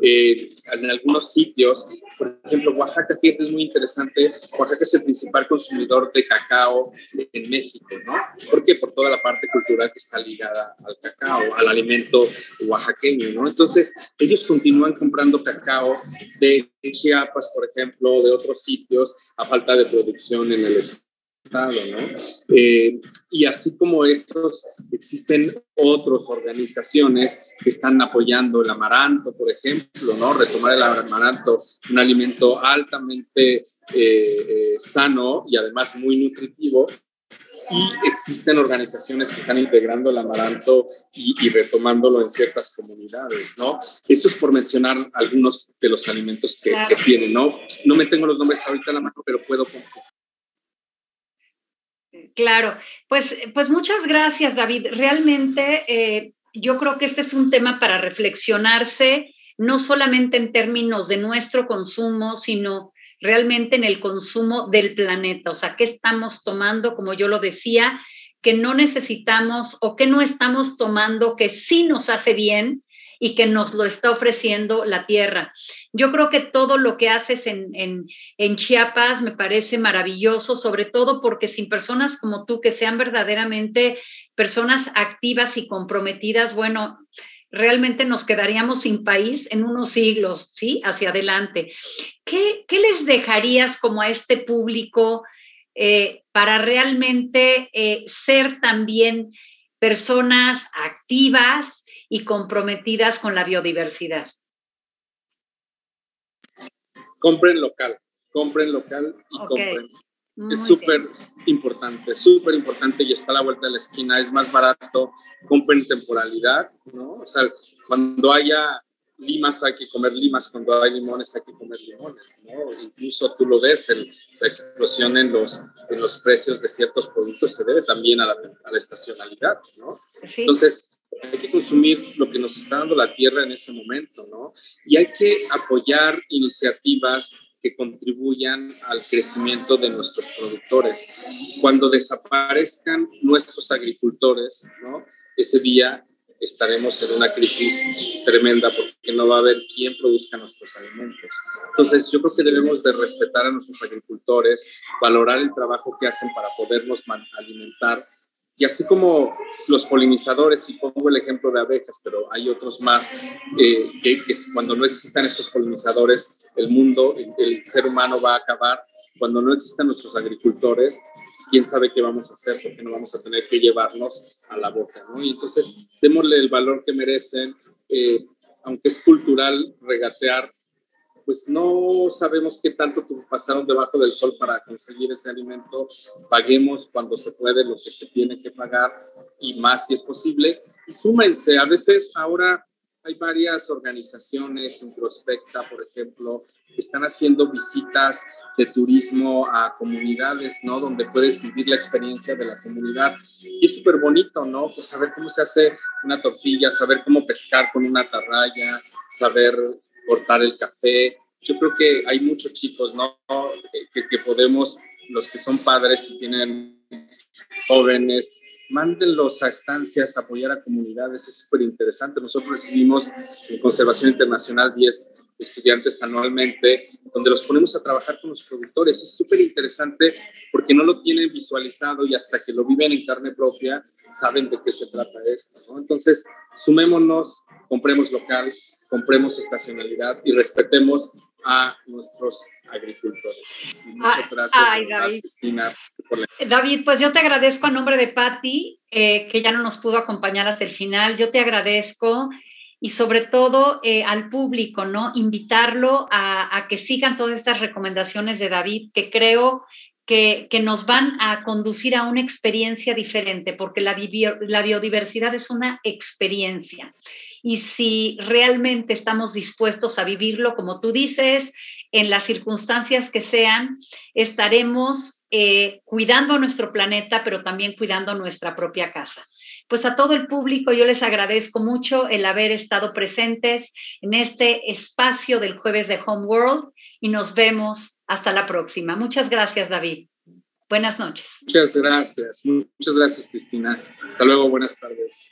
Eh, en algunos sitios, por ejemplo, Oaxaca, fíjate, es muy interesante. Oaxaca es el principal consumidor de cacao en México, ¿no? ¿Por qué? Por toda la parte cultural que está ligada al cacao, al alimento oaxaqueño, ¿no? Entonces, ellos continúan comprando cacao de Chiapas, por ejemplo, de otros sitios, a falta de producción en el estado, ¿no? Eh, y así como estos, existen otras organizaciones que están apoyando el amaranto, por ejemplo, ¿no? Retomar el amaranto, un alimento altamente eh, eh, sano y además muy nutritivo, y existen organizaciones que están integrando el amaranto y, retomándolo en ciertas comunidades, ¿no? Esto es por mencionar algunos de los alimentos que, tienen, ¿no? No me tengo los nombres ahorita en la mano, pero puedo Claro, pues, pues muchas gracias, David. Realmente eh, yo creo que este es un tema para reflexionarse, no solamente en términos de nuestro consumo, sino realmente en el consumo del planeta. O sea, ¿qué estamos tomando? Como yo lo decía, que no necesitamos o que no estamos tomando que sí nos hace bien y que nos lo está ofreciendo la tierra. Yo creo que todo lo que haces en, en, Chiapas me parece maravilloso, sobre todo porque sin personas como tú que sean verdaderamente personas activas y comprometidas, bueno, realmente nos quedaríamos sin país en unos siglos, ¿sí? Hacia adelante. ¿Qué, qué les dejarías como a este público eh, para realmente eh, ser también personas activas y comprometidas con la biodiversidad? Compren local, compren local y compren. Es súper importante, súper importante y está a la vuelta de la esquina, es más barato, compren temporalidad, ¿no? O sea, cuando haya limas hay que comer limas, cuando hay limones hay que comer limones, ¿no? Incluso tú lo ves, la explosión en los, en los precios de ciertos productos se debe también a la, a la estacionalidad, ¿no? Entonces, hay que consumir lo que nos está dando la tierra en ese momento, ¿no? Y hay que apoyar iniciativas que contribuyan al crecimiento de nuestros productores. Cuando desaparezcan nuestros agricultores, ¿no? Ese día estaremos en una crisis tremenda porque no va a haber quien produzca nuestros alimentos. Entonces, yo creo que debemos de respetar a nuestros agricultores, valorar el trabajo que hacen para podernos alimentar. Y así como los polinizadores, y pongo el ejemplo de abejas, pero hay otros más, eh, que, cuando no existan estos polinizadores, el mundo, el ser humano va a acabar. Cuando no existan nuestros agricultores, quién sabe qué vamos a hacer porque no vamos a tener que llevarnos a la boca, ¿no? Y entonces, démosle el valor que merecen, eh, aunque es cultural regatear, pues no sabemos qué tanto pasaron debajo del sol para conseguir ese alimento, paguemos cuando se puede lo que se tiene que pagar y más si es posible, y súmense, a veces ahora hay varias organizaciones, Introspecta, por ejemplo, que están haciendo visitas de turismo a comunidades, ¿no? Donde puedes vivir la experiencia de la comunidad. Y es súper bonito, ¿no? Pues saber cómo se hace una tortilla, saber cómo pescar con una atarraya, saber cortar el café. Yo creo que hay muchos chicos, ¿no? Que, que podemos, los que son padres y tienen jóvenes, mándenlos a estancias, apoyar a comunidades, es súper interesante. Nosotros recibimos en Conservación Internacional 10 estudiantes anualmente, donde los ponemos a trabajar con los productores. Es súper interesante porque no lo tienen visualizado y hasta que lo viven en carne propia saben de qué se trata esto. ¿no? Entonces, sumémonos, compremos local, compremos estacionalidad y respetemos a nuestros agricultores. muchas ah, gracias, ay, David. Cristina. David, pues yo te agradezco a nombre de Patti, eh, que ya no nos pudo acompañar hasta el final. Yo te agradezco y sobre todo eh, al público, ¿no? Invitarlo a, que sigan todas estas recomendaciones de David, que creo que, nos van a conducir a una experiencia diferente, porque la, la biodiversidad es una experiencia. Y si realmente estamos dispuestos a vivirlo, como tú dices, en las circunstancias que sean, estaremos eh, cuidando nuestro planeta, pero también cuidando nuestra propia casa pues a todo el público yo les agradezco mucho el haber estado presentes en este espacio del jueves de Home World y nos vemos hasta la próxima. Muchas gracias, David. Buenas noches. Muchas gracias. Muchas gracias, Cristina. Hasta luego. Buenas tardes.